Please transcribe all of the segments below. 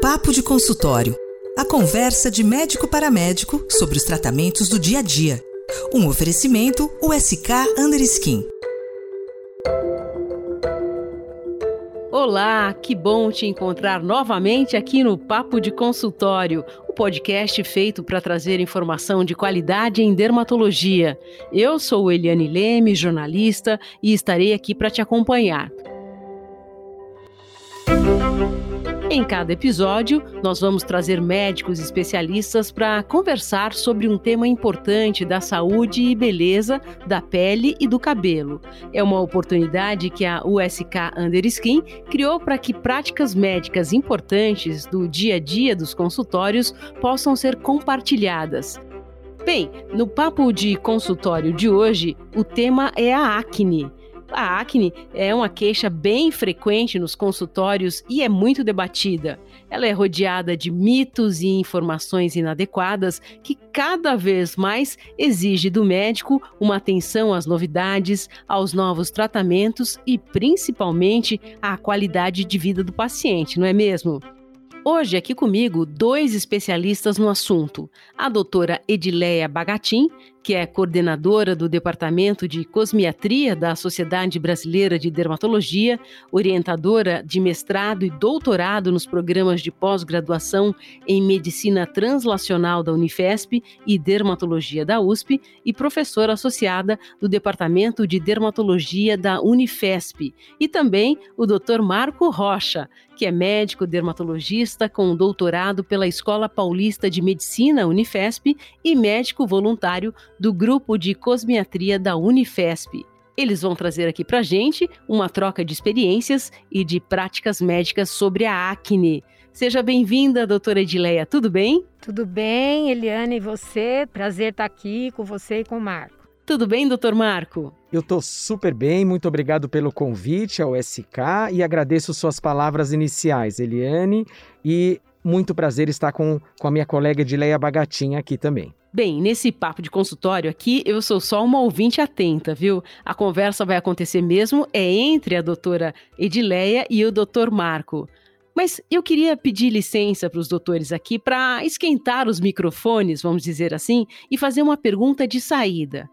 Papo de consultório. A conversa de médico para médico sobre os tratamentos do dia a dia. Um oferecimento USK Underskin. Olá, que bom te encontrar novamente aqui no Papo de Consultório, o podcast feito para trazer informação de qualidade em dermatologia. Eu sou Eliane Leme, jornalista, e estarei aqui para te acompanhar. Em cada episódio, nós vamos trazer médicos especialistas para conversar sobre um tema importante da saúde e beleza da pele e do cabelo. É uma oportunidade que a USK Underskin criou para que práticas médicas importantes do dia a dia dos consultórios possam ser compartilhadas. Bem, no papo de consultório de hoje, o tema é a acne. A acne é uma queixa bem frequente nos consultórios e é muito debatida. Ela é rodeada de mitos e informações inadequadas que cada vez mais exige do médico uma atenção às novidades, aos novos tratamentos e principalmente à qualidade de vida do paciente, não é mesmo? Hoje aqui comigo dois especialistas no assunto. A doutora Edileia Bagatin, que é coordenadora do Departamento de Cosmiatria da Sociedade Brasileira de Dermatologia, orientadora de mestrado e doutorado nos programas de pós-graduação em Medicina Translacional da Unifesp e Dermatologia da USP e professora associada do Departamento de Dermatologia da Unifesp, e também o Dr. Marco Rocha, que é médico dermatologista com doutorado pela Escola Paulista de Medicina Unifesp e médico voluntário do grupo de cosmiatria da Unifesp. Eles vão trazer aqui para gente uma troca de experiências e de práticas médicas sobre a acne. Seja bem-vinda, doutora Edileia, tudo bem? Tudo bem, Eliane, e você? Prazer estar aqui com você e com o Marco. Tudo bem, doutor Marco? Eu estou super bem, muito obrigado pelo convite ao SK e agradeço suas palavras iniciais, Eliane, e muito prazer estar com, com a minha colega Edileia Bagatinha aqui também. Bem, nesse papo de consultório aqui, eu sou só uma ouvinte atenta, viu? A conversa vai acontecer mesmo é entre a doutora Edileia e o doutor Marco. Mas eu queria pedir licença para os doutores aqui para esquentar os microfones, vamos dizer assim, e fazer uma pergunta de saída.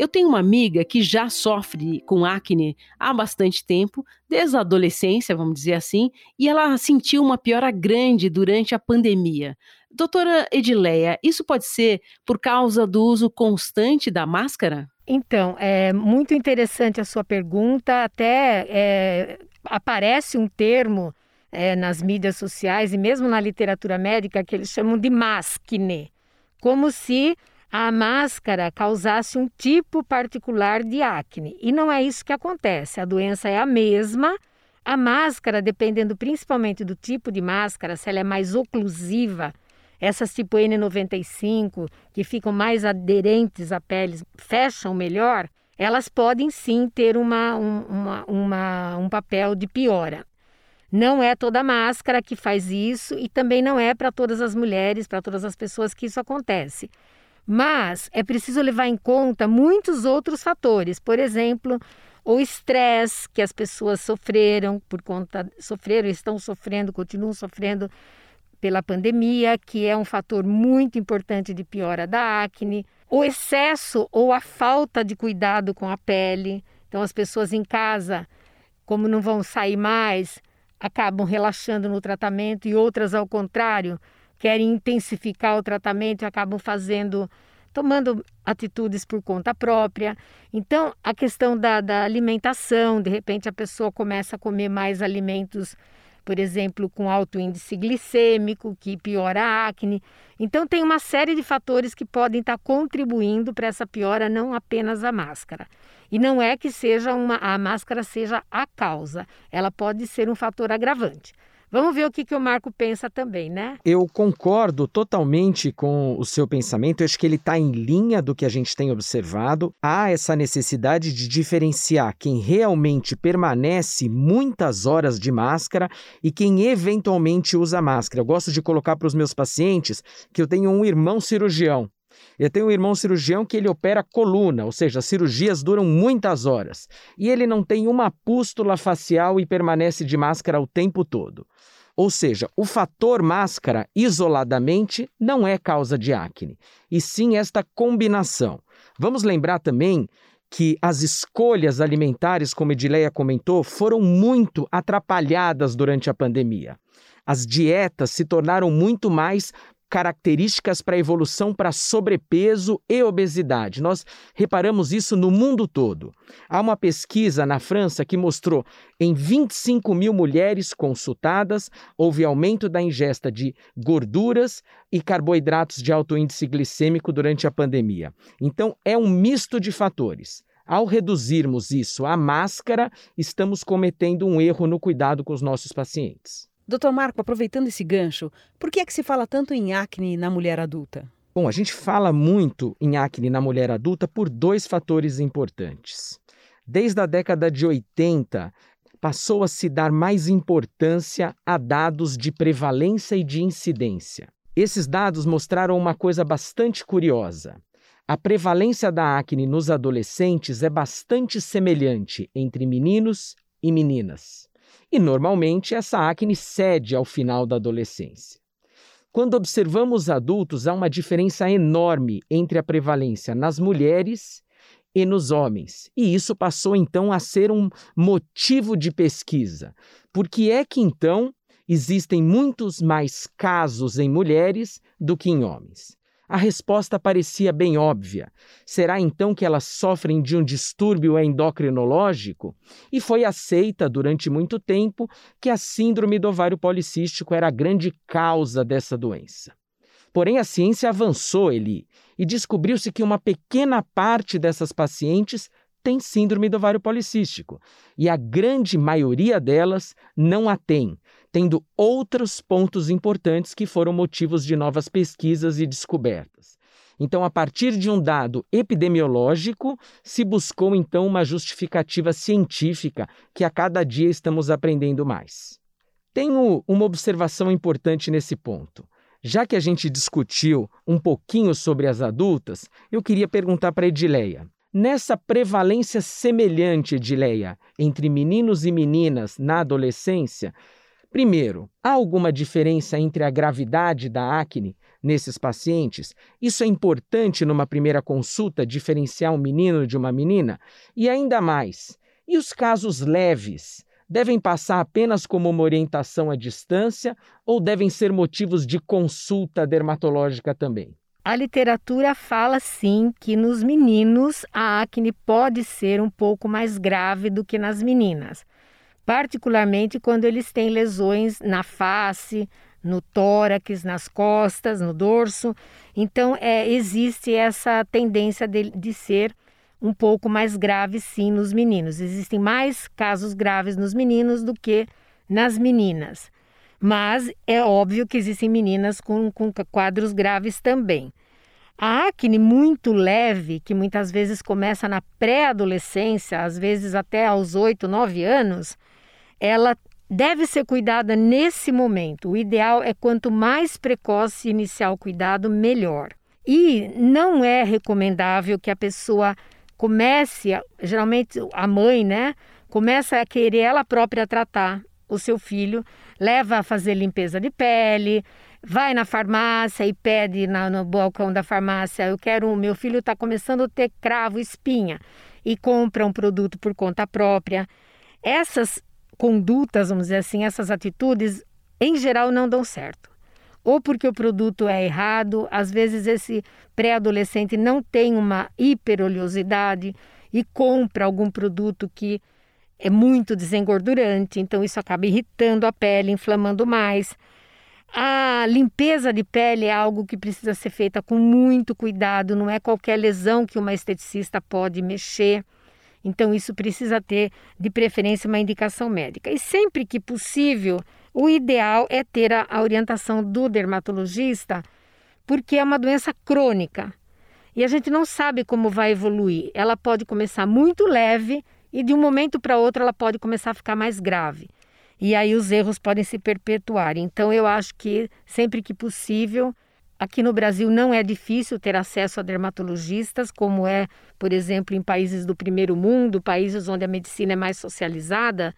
Eu tenho uma amiga que já sofre com acne há bastante tempo, desde a adolescência, vamos dizer assim, e ela sentiu uma piora grande durante a pandemia. Doutora Edileia, isso pode ser por causa do uso constante da máscara? Então, é muito interessante a sua pergunta. Até é, aparece um termo é, nas mídias sociais e mesmo na literatura médica que eles chamam de mascne, como se a máscara causasse um tipo particular de acne. E não é isso que acontece. A doença é a mesma. A máscara, dependendo principalmente do tipo de máscara, se ela é mais oclusiva, essas tipo N95, que ficam mais aderentes à pele, fecham melhor, elas podem sim ter uma, um, uma, uma, um papel de piora. Não é toda máscara que faz isso e também não é para todas as mulheres, para todas as pessoas que isso acontece. Mas é preciso levar em conta muitos outros fatores, por exemplo, o estresse que as pessoas sofreram por conta sofreram, estão sofrendo, continuam sofrendo pela pandemia, que é um fator muito importante de piora da acne, o excesso ou a falta de cuidado com a pele. Então as pessoas em casa, como não vão sair mais, acabam relaxando no tratamento e outras ao contrário, querem intensificar o tratamento e acabam fazendo, tomando atitudes por conta própria. Então, a questão da, da alimentação, de repente a pessoa começa a comer mais alimentos, por exemplo, com alto índice glicêmico, que piora a acne. Então, tem uma série de fatores que podem estar contribuindo para essa piora, não apenas a máscara. E não é que seja uma, a máscara seja a causa, ela pode ser um fator agravante. Vamos ver o que, que o Marco pensa também, né? Eu concordo totalmente com o seu pensamento. Eu acho que ele está em linha do que a gente tem observado. Há essa necessidade de diferenciar quem realmente permanece muitas horas de máscara e quem eventualmente usa máscara. Eu gosto de colocar para os meus pacientes que eu tenho um irmão cirurgião. Eu tenho um irmão cirurgião que ele opera coluna, ou seja, as cirurgias duram muitas horas. E ele não tem uma pústula facial e permanece de máscara o tempo todo. Ou seja, o fator máscara isoladamente não é causa de acne, e sim esta combinação. Vamos lembrar também que as escolhas alimentares, como Edileia comentou, foram muito atrapalhadas durante a pandemia. As dietas se tornaram muito mais características para evolução para sobrepeso e obesidade. Nós reparamos isso no mundo todo. Há uma pesquisa na França que mostrou em 25 mil mulheres consultadas houve aumento da ingesta de gorduras e carboidratos de alto índice glicêmico durante a pandemia. Então, é um misto de fatores. Ao reduzirmos isso à máscara, estamos cometendo um erro no cuidado com os nossos pacientes. Doutor Marco, aproveitando esse gancho, por que é que se fala tanto em acne na mulher adulta? Bom, a gente fala muito em acne na mulher adulta por dois fatores importantes. Desde a década de 80, passou a se dar mais importância a dados de prevalência e de incidência. Esses dados mostraram uma coisa bastante curiosa. A prevalência da acne nos adolescentes é bastante semelhante entre meninos e meninas e normalmente essa acne cede ao final da adolescência. Quando observamos adultos, há uma diferença enorme entre a prevalência nas mulheres e nos homens. E isso passou então a ser um motivo de pesquisa. Por que é que então existem muitos mais casos em mulheres do que em homens? A resposta parecia bem óbvia. Será então que elas sofrem de um distúrbio endocrinológico? E foi aceita durante muito tempo que a síndrome do ovário policístico era a grande causa dessa doença. Porém, a ciência avançou, Eli, e descobriu-se que uma pequena parte dessas pacientes tem síndrome do ovário policístico, e a grande maioria delas não a tem, tendo outros pontos importantes que foram motivos de novas pesquisas e descobertas. Então, a partir de um dado epidemiológico, se buscou então uma justificativa científica que a cada dia estamos aprendendo mais. Tenho uma observação importante nesse ponto. Já que a gente discutiu um pouquinho sobre as adultas, eu queria perguntar para Edileia. Nessa prevalência semelhante, Edileia, entre meninos e meninas na adolescência, Primeiro, há alguma diferença entre a gravidade da acne nesses pacientes? Isso é importante numa primeira consulta diferenciar um menino de uma menina? E ainda mais, e os casos leves? Devem passar apenas como uma orientação à distância ou devem ser motivos de consulta dermatológica também? A literatura fala sim que nos meninos a acne pode ser um pouco mais grave do que nas meninas particularmente quando eles têm lesões na face, no tórax, nas costas, no dorso. Então, é, existe essa tendência de, de ser um pouco mais grave, sim, nos meninos. Existem mais casos graves nos meninos do que nas meninas. Mas é óbvio que existem meninas com, com quadros graves também. A acne muito leve, que muitas vezes começa na pré-adolescência, às vezes até aos 8, 9 anos, ela deve ser cuidada nesse momento. O ideal é quanto mais precoce iniciar o cuidado, melhor. E não é recomendável que a pessoa comece, geralmente a mãe, né, começa a querer ela própria tratar o seu filho, leva a fazer limpeza de pele, vai na farmácia e pede na, no balcão da farmácia, eu quero, meu filho está começando a ter cravo, espinha, e compra um produto por conta própria. Essas condutas, vamos dizer assim, essas atitudes, em geral não dão certo. Ou porque o produto é errado, às vezes esse pré-adolescente não tem uma hiperoleosidade e compra algum produto que é muito desengordurante, então isso acaba irritando a pele, inflamando mais. A limpeza de pele é algo que precisa ser feita com muito cuidado, não é qualquer lesão que uma esteticista pode mexer. Então, isso precisa ter, de preferência, uma indicação médica. E sempre que possível, o ideal é ter a, a orientação do dermatologista, porque é uma doença crônica. E a gente não sabe como vai evoluir. Ela pode começar muito leve e de um momento para outro ela pode começar a ficar mais grave. E aí os erros podem se perpetuar. Então eu acho que sempre que possível Aqui no Brasil não é difícil ter acesso a dermatologistas, como é, por exemplo, em países do primeiro mundo, países onde a medicina é mais socializada.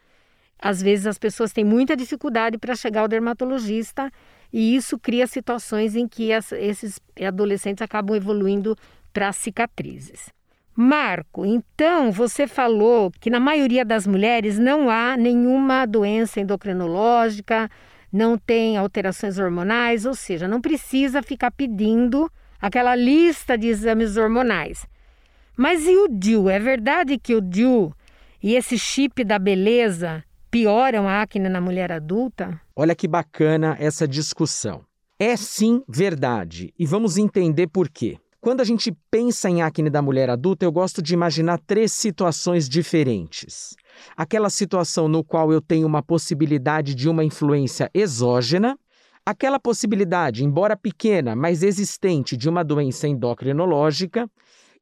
às vezes as pessoas têm muita dificuldade para chegar ao dermatologista e isso cria situações em que as, esses adolescentes acabam evoluindo para cicatrizes. Marco, então você falou que na maioria das mulheres não há nenhuma doença endocrinológica, não tem alterações hormonais, ou seja, não precisa ficar pedindo aquela lista de exames hormonais. Mas e o DIU? É verdade que o DIU e esse chip da beleza pioram a acne na mulher adulta? Olha que bacana essa discussão. É sim verdade, e vamos entender por quê. Quando a gente pensa em acne da mulher adulta, eu gosto de imaginar três situações diferentes. Aquela situação no qual eu tenho uma possibilidade de uma influência exógena, aquela possibilidade, embora pequena, mas existente, de uma doença endocrinológica,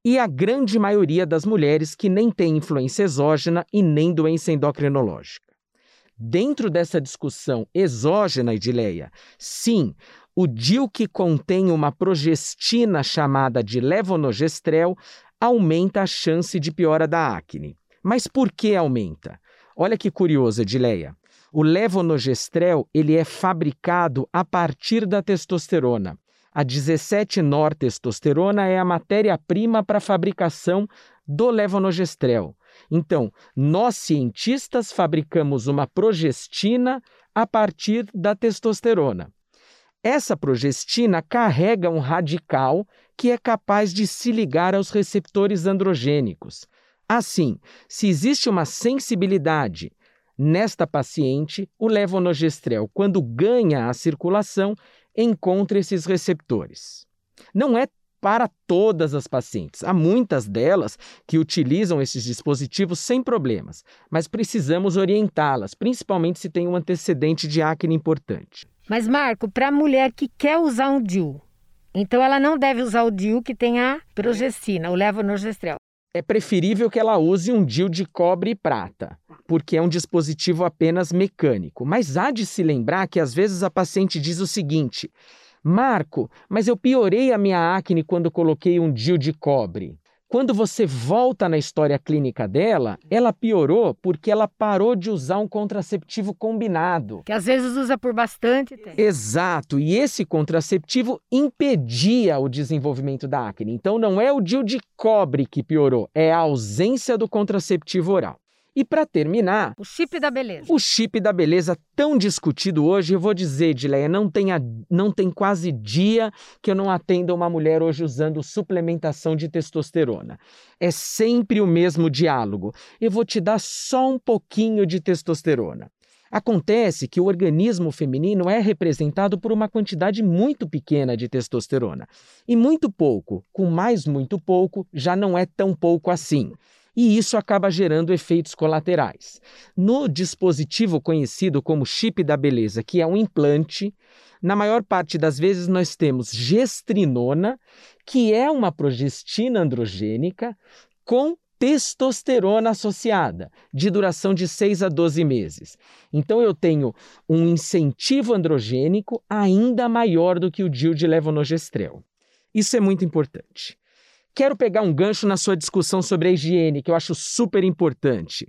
e a grande maioria das mulheres que nem tem influência exógena e nem doença endocrinológica. Dentro dessa discussão exógena, Edileia, sim, o DIL que contém uma progestina chamada de levonorgestrel aumenta a chance de piora da acne. Mas por que aumenta? Olha que curioso, Edileia. O levonorgestrel ele é fabricado a partir da testosterona. A 17-nortestosterona é a matéria-prima para a fabricação do levonorgestrel. Então, nós cientistas fabricamos uma progestina a partir da testosterona. Essa progestina carrega um radical que é capaz de se ligar aos receptores androgênicos. Assim, se existe uma sensibilidade nesta paciente, o levonorgestrel, quando ganha a circulação, encontra esses receptores. Não é para todas as pacientes. Há muitas delas que utilizam esses dispositivos sem problemas, mas precisamos orientá-las, principalmente se tem um antecedente de acne importante. Mas, Marco, para a mulher que quer usar um DIU, então ela não deve usar o DIU que tem a progestina, o levonorgestrel. É preferível que ela use um DIU de cobre e prata, porque é um dispositivo apenas mecânico. Mas há de se lembrar que às vezes a paciente diz o seguinte: Marco, mas eu piorei a minha acne quando coloquei um DIU de cobre. Quando você volta na história clínica dela, ela piorou porque ela parou de usar um contraceptivo combinado. Que às vezes usa por bastante tempo. Exato, e esse contraceptivo impedia o desenvolvimento da acne. Então não é o DIU de cobre que piorou, é a ausência do contraceptivo oral. E para terminar, o chip da beleza. O chip da beleza tão discutido hoje, eu vou dizer, Dileia, não tem, a, não tem quase dia que eu não atenda uma mulher hoje usando suplementação de testosterona. É sempre o mesmo diálogo. Eu vou te dar só um pouquinho de testosterona. Acontece que o organismo feminino é representado por uma quantidade muito pequena de testosterona. E muito pouco, com mais muito pouco, já não é tão pouco assim e isso acaba gerando efeitos colaterais. No dispositivo conhecido como chip da beleza, que é um implante, na maior parte das vezes nós temos gestrinona, que é uma progestina androgênica com testosterona associada, de duração de 6 a 12 meses. Então eu tenho um incentivo androgênico ainda maior do que o DIU de levonorgestrel. Isso é muito importante. Quero pegar um gancho na sua discussão sobre a higiene, que eu acho super importante.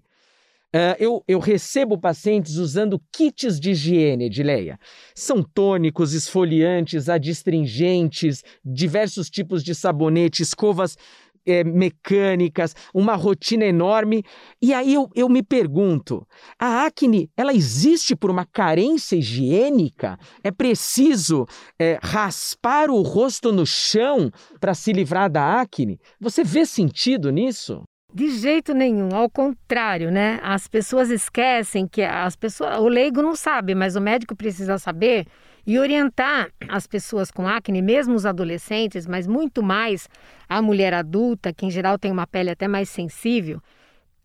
Uh, eu, eu, recebo pacientes usando kits de higiene, Edileia. São tônicos, esfoliantes, adstringentes, diversos tipos de sabonete, escovas é, mecânicas, uma rotina enorme. E aí eu, eu me pergunto: a acne ela existe por uma carência higiênica? É preciso é, raspar o rosto no chão para se livrar da acne? Você vê sentido nisso? De jeito nenhum, ao contrário, né? As pessoas esquecem que as pessoas, o leigo não sabe, mas o médico precisa saber e orientar as pessoas com acne, mesmo os adolescentes, mas muito mais a mulher adulta, que em geral tem uma pele até mais sensível.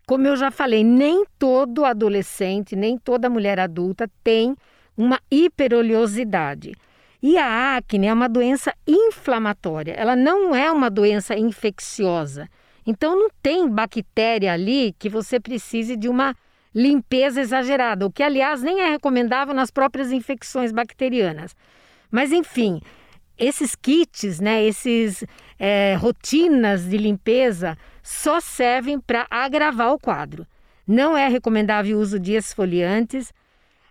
Como eu já falei, nem todo adolescente, nem toda mulher adulta tem uma hiperoleosidade. E a acne é uma doença inflamatória, ela não é uma doença infecciosa. Então não tem bactéria ali que você precise de uma limpeza exagerada, o que, aliás, nem é recomendável nas próprias infecções bacterianas. Mas, enfim, esses kits, né, esses é, rotinas de limpeza só servem para agravar o quadro. Não é recomendável o uso de esfoliantes.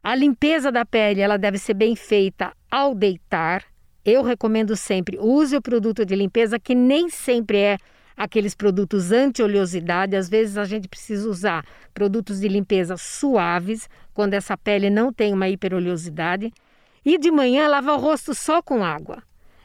A limpeza da pele ela deve ser bem feita ao deitar. Eu recomendo sempre use o produto de limpeza que nem sempre é aqueles produtos anti-oleosidade. Às vezes a gente precisa usar produtos de limpeza suaves quando essa pele não tem uma hiperoleosidade. E de manhã lava o rosto só com água.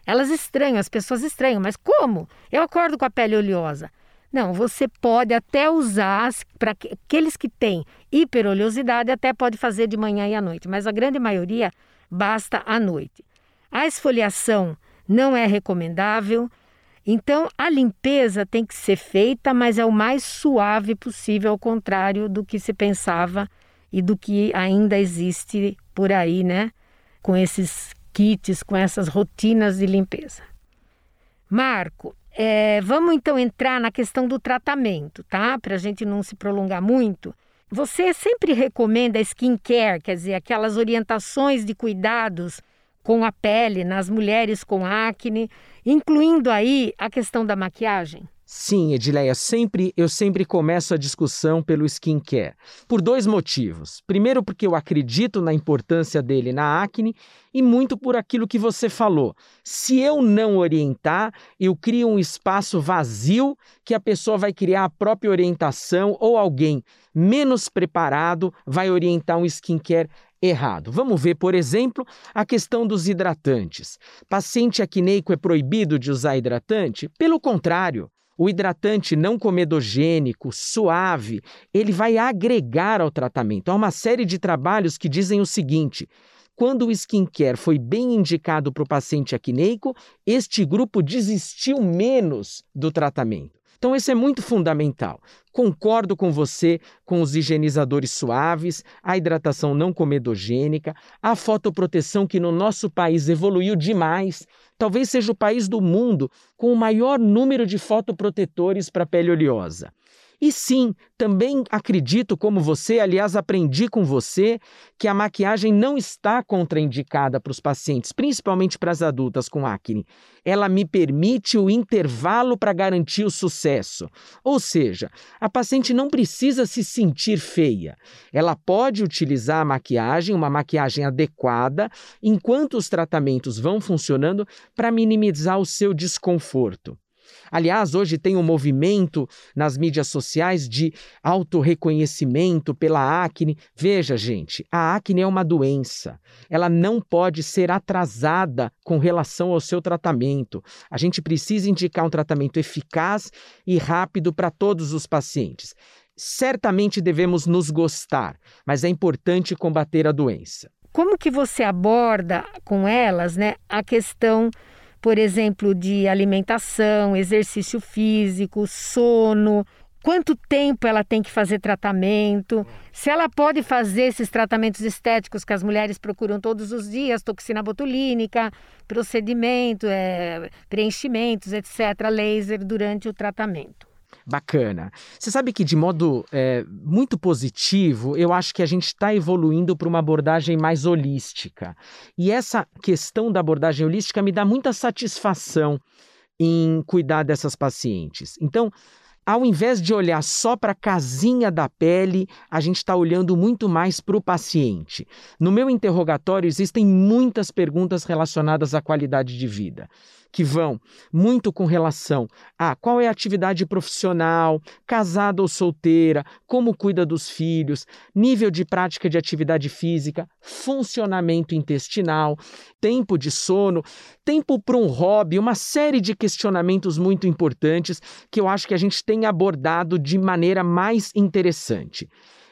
Elas estranham, as pessoas estranham, mas como? Eu acordo com a pele oleosa. Não, você pode até usar, para aqueles que têm hiperoleosidade, até pode fazer de manhã e à noite, mas a grande maioria basta à noite. A esfoliação não é recomendável, então a limpeza tem que ser feita, mas é o mais suave possível, ao contrário do que se pensava e do que ainda existe por aí, né? Com esses kits, com essas rotinas de limpeza. Marco, é, vamos então entrar na questão do tratamento, tá? Para a gente não se prolongar muito. Você sempre recomenda skincare, quer dizer, aquelas orientações de cuidados com a pele nas mulheres com acne, incluindo aí a questão da maquiagem? Sim, Edileia, sempre eu sempre começo a discussão pelo skincare, por dois motivos. Primeiro, porque eu acredito na importância dele na acne e muito por aquilo que você falou. Se eu não orientar, eu crio um espaço vazio que a pessoa vai criar a própria orientação ou alguém menos preparado vai orientar um skincare errado. Vamos ver, por exemplo, a questão dos hidratantes. Paciente acneico é proibido de usar hidratante? Pelo contrário, o hidratante não comedogênico, suave, ele vai agregar ao tratamento. Há uma série de trabalhos que dizem o seguinte: quando o skincare foi bem indicado para o paciente acneico, este grupo desistiu menos do tratamento. Então, esse é muito fundamental. Concordo com você com os higienizadores suaves, a hidratação não comedogênica, a fotoproteção que no nosso país evoluiu demais. Talvez seja o país do mundo com o maior número de fotoprotetores para pele oleosa. E sim, também acredito, como você, aliás, aprendi com você, que a maquiagem não está contraindicada para os pacientes, principalmente para as adultas com acne. Ela me permite o intervalo para garantir o sucesso. Ou seja, a paciente não precisa se sentir feia. Ela pode utilizar a maquiagem, uma maquiagem adequada, enquanto os tratamentos vão funcionando, para minimizar o seu desconforto. Aliás, hoje tem um movimento nas mídias sociais de autorreconhecimento pela acne. Veja, gente, a acne é uma doença. Ela não pode ser atrasada com relação ao seu tratamento. A gente precisa indicar um tratamento eficaz e rápido para todos os pacientes. Certamente devemos nos gostar, mas é importante combater a doença. Como que você aborda com elas, né, a questão por exemplo, de alimentação, exercício físico, sono, quanto tempo ela tem que fazer tratamento, se ela pode fazer esses tratamentos estéticos que as mulheres procuram todos os dias, toxina botulínica, procedimento, é, preenchimentos, etc., laser durante o tratamento. Bacana. Você sabe que, de modo é, muito positivo, eu acho que a gente está evoluindo para uma abordagem mais holística. E essa questão da abordagem holística me dá muita satisfação em cuidar dessas pacientes. Então, ao invés de olhar só para a casinha da pele, a gente está olhando muito mais para o paciente. No meu interrogatório existem muitas perguntas relacionadas à qualidade de vida que vão muito com relação a qual é a atividade profissional, casada ou solteira, como cuida dos filhos, nível de prática de atividade física, funcionamento intestinal, tempo de sono, tempo para um hobby, uma série de questionamentos muito importantes que eu acho que a gente tem abordado de maneira mais interessante.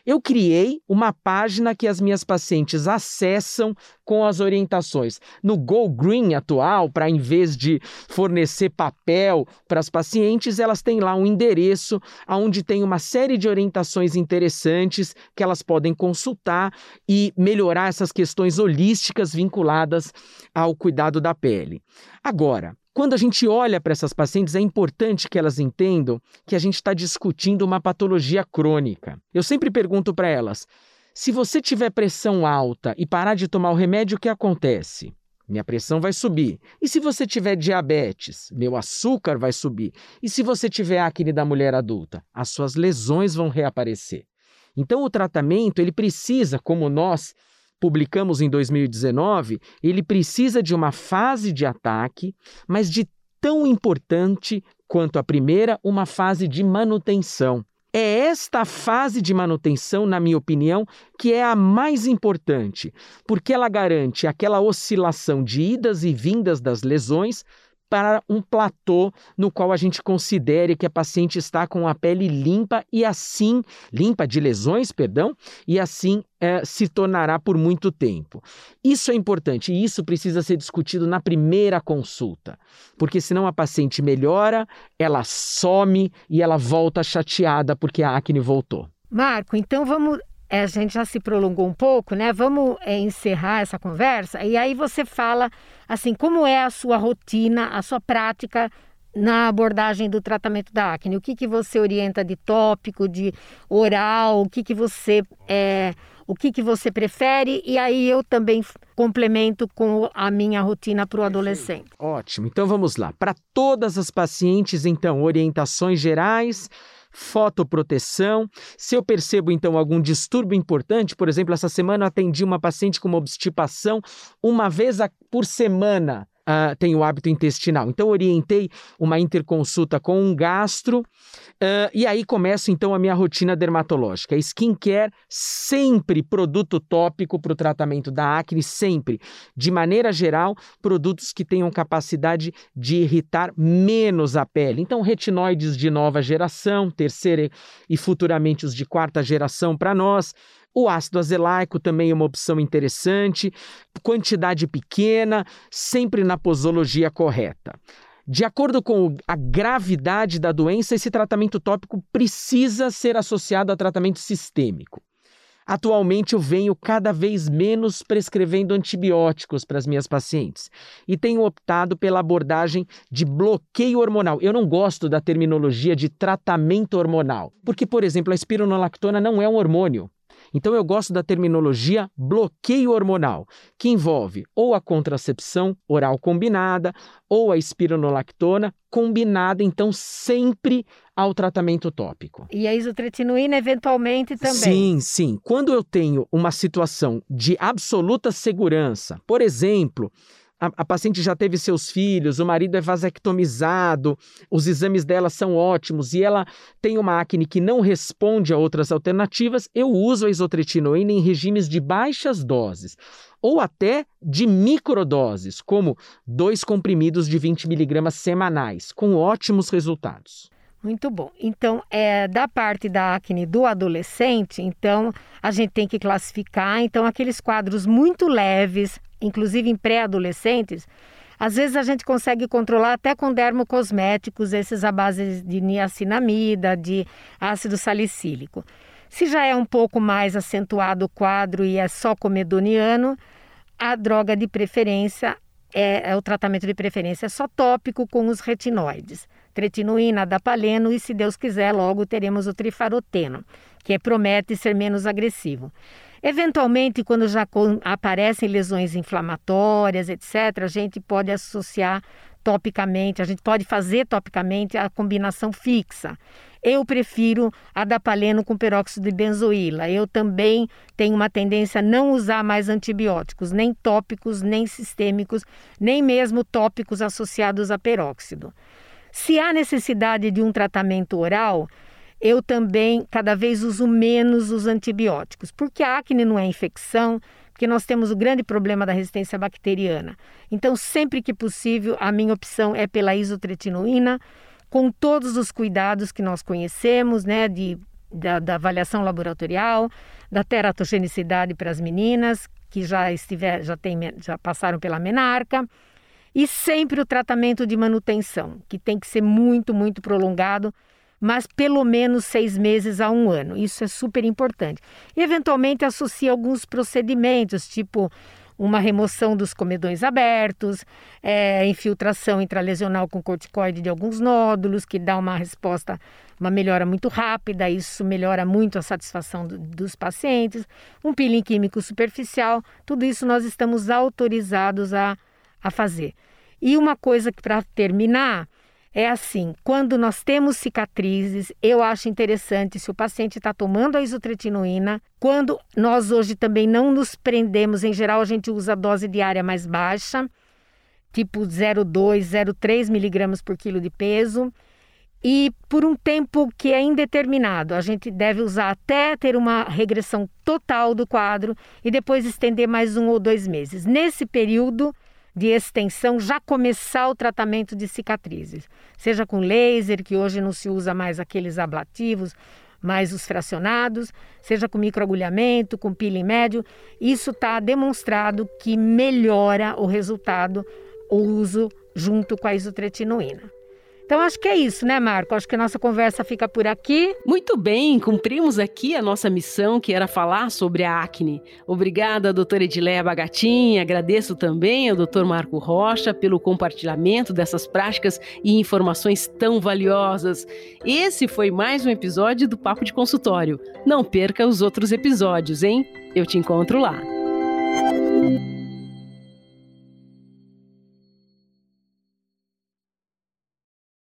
Eu criei uma página que as minhas pacientes acessam com as orientações. No Go Green atual, para em vez de fornecer papel para as pacientes, elas têm lá um endereço onde tem uma série de orientações interessantes que elas podem consultar e melhorar essas questões holísticas vinculadas ao cuidado da pele. Agora, quando a gente olha para essas pacientes, é importante que elas entendam que a gente está discutindo uma patologia crônica. Eu sempre pergunto para elas: se você tiver pressão alta e parar de tomar o remédio, o que acontece? Minha pressão vai subir. E se você tiver diabetes, meu açúcar vai subir. E se você tiver acne da mulher adulta, as suas lesões vão reaparecer. Então o tratamento, ele precisa, como nós publicamos em 2019, ele precisa de uma fase de ataque, mas de tão importante quanto a primeira, uma fase de manutenção. É esta fase de manutenção, na minha opinião, que é a mais importante, porque ela garante aquela oscilação de idas e vindas das lesões para um platô no qual a gente considere que a paciente está com a pele limpa e assim, limpa de lesões, perdão, e assim é, se tornará por muito tempo. Isso é importante e isso precisa ser discutido na primeira consulta, porque senão a paciente melhora, ela some e ela volta chateada porque a acne voltou. Marco, então vamos a gente já se prolongou um pouco, né? Vamos é, encerrar essa conversa e aí você fala assim como é a sua rotina, a sua prática na abordagem do tratamento da acne. O que, que você orienta de tópico, de oral, o que, que você é, o que, que você prefere e aí eu também complemento com a minha rotina para o adolescente. Ótimo. Então vamos lá. Para todas as pacientes, então, orientações gerais fotoproteção. Se eu percebo então algum distúrbio importante, por exemplo, essa semana eu atendi uma paciente com uma obstipação uma vez por semana uh, tem o hábito intestinal. Então, orientei uma interconsulta com um gastro uh, e aí começo então a minha rotina dermatológica. Skincare, sempre produto tópico para o tratamento da acne, sempre. De maneira geral, produtos que tenham capacidade de irritar menos a pele. Então, retinóides de nova geração, terceira e futuramente os de quarta geração para nós. O ácido azelaico também é uma opção interessante, quantidade pequena, sempre na posologia correta. De acordo com a gravidade da doença, esse tratamento tópico precisa ser associado a tratamento sistêmico. Atualmente eu venho cada vez menos prescrevendo antibióticos para as minhas pacientes e tenho optado pela abordagem de bloqueio hormonal. Eu não gosto da terminologia de tratamento hormonal, porque, por exemplo, a espironolactona não é um hormônio. Então eu gosto da terminologia bloqueio hormonal, que envolve ou a contracepção oral combinada ou a espironolactona combinada, então sempre ao tratamento tópico. E a isotretinoína eventualmente também. Sim, sim. Quando eu tenho uma situação de absoluta segurança, por exemplo, a, a, paciente já teve seus filhos, o marido é vasectomizado, os exames dela são ótimos e ela tem uma acne que não responde a outras alternativas, eu uso a isotretinoína em regimes de baixas doses ou até de microdoses, como dois comprimidos de 20 miligramas semanais, com ótimos resultados. Muito bom. Então, é, da parte da acne do adolescente, então a gente tem que classificar então aqueles quadros muito leves, inclusive em pré-adolescentes, às vezes a gente consegue controlar até com dermocosméticos, esses à base de niacinamida, de ácido salicílico. Se já é um pouco mais acentuado o quadro e é só comedoniano, a droga de preferência é, é o tratamento de preferência é só tópico com os retinoides. Tretinoína, adapaleno e, se Deus quiser, logo teremos o trifaroteno, que promete ser menos agressivo. Eventualmente, quando já aparecem lesões inflamatórias, etc., a gente pode associar topicamente, a gente pode fazer topicamente a combinação fixa. Eu prefiro adapaleno com peróxido de benzoíla. Eu também tenho uma tendência a não usar mais antibióticos, nem tópicos, nem sistêmicos, nem mesmo tópicos associados a peróxido. Se há necessidade de um tratamento oral, eu também cada vez uso menos os antibióticos, porque a acne não é infecção, porque nós temos o grande problema da resistência bacteriana. Então, sempre que possível, a minha opção é pela isotretinoína, com todos os cuidados que nós conhecemos, né, de, da, da avaliação laboratorial, da teratogenicidade para as meninas que já estiver, já, tem, já passaram pela menarca, e sempre o tratamento de manutenção, que tem que ser muito, muito prolongado mas pelo menos seis meses a um ano. Isso é super importante. Eventualmente, associa alguns procedimentos, tipo uma remoção dos comedões abertos, é, infiltração intralesional com corticoide de alguns nódulos, que dá uma resposta, uma melhora muito rápida, isso melhora muito a satisfação do, dos pacientes, um peeling químico superficial, tudo isso nós estamos autorizados a, a fazer. E uma coisa que, para terminar, é assim: quando nós temos cicatrizes, eu acho interessante se o paciente está tomando a isotretinoína. Quando nós hoje também não nos prendemos, em geral a gente usa a dose diária mais baixa, tipo 0,2, 0,3 miligramas por quilo de peso. E por um tempo que é indeterminado, a gente deve usar até ter uma regressão total do quadro e depois estender mais um ou dois meses. Nesse período, de extensão já começar o tratamento de cicatrizes, seja com laser, que hoje não se usa mais aqueles ablativos, mais os fracionados, seja com microagulhamento, com peeling médio, isso está demonstrado que melhora o resultado o uso junto com a isotretinoína. Então acho que é isso, né, Marco? Acho que a nossa conversa fica por aqui. Muito bem, cumprimos aqui a nossa missão, que era falar sobre a acne. Obrigada, doutora Edileia Bagatin. Agradeço também ao doutor Marco Rocha pelo compartilhamento dessas práticas e informações tão valiosas. Esse foi mais um episódio do Papo de Consultório. Não perca os outros episódios, hein? Eu te encontro lá.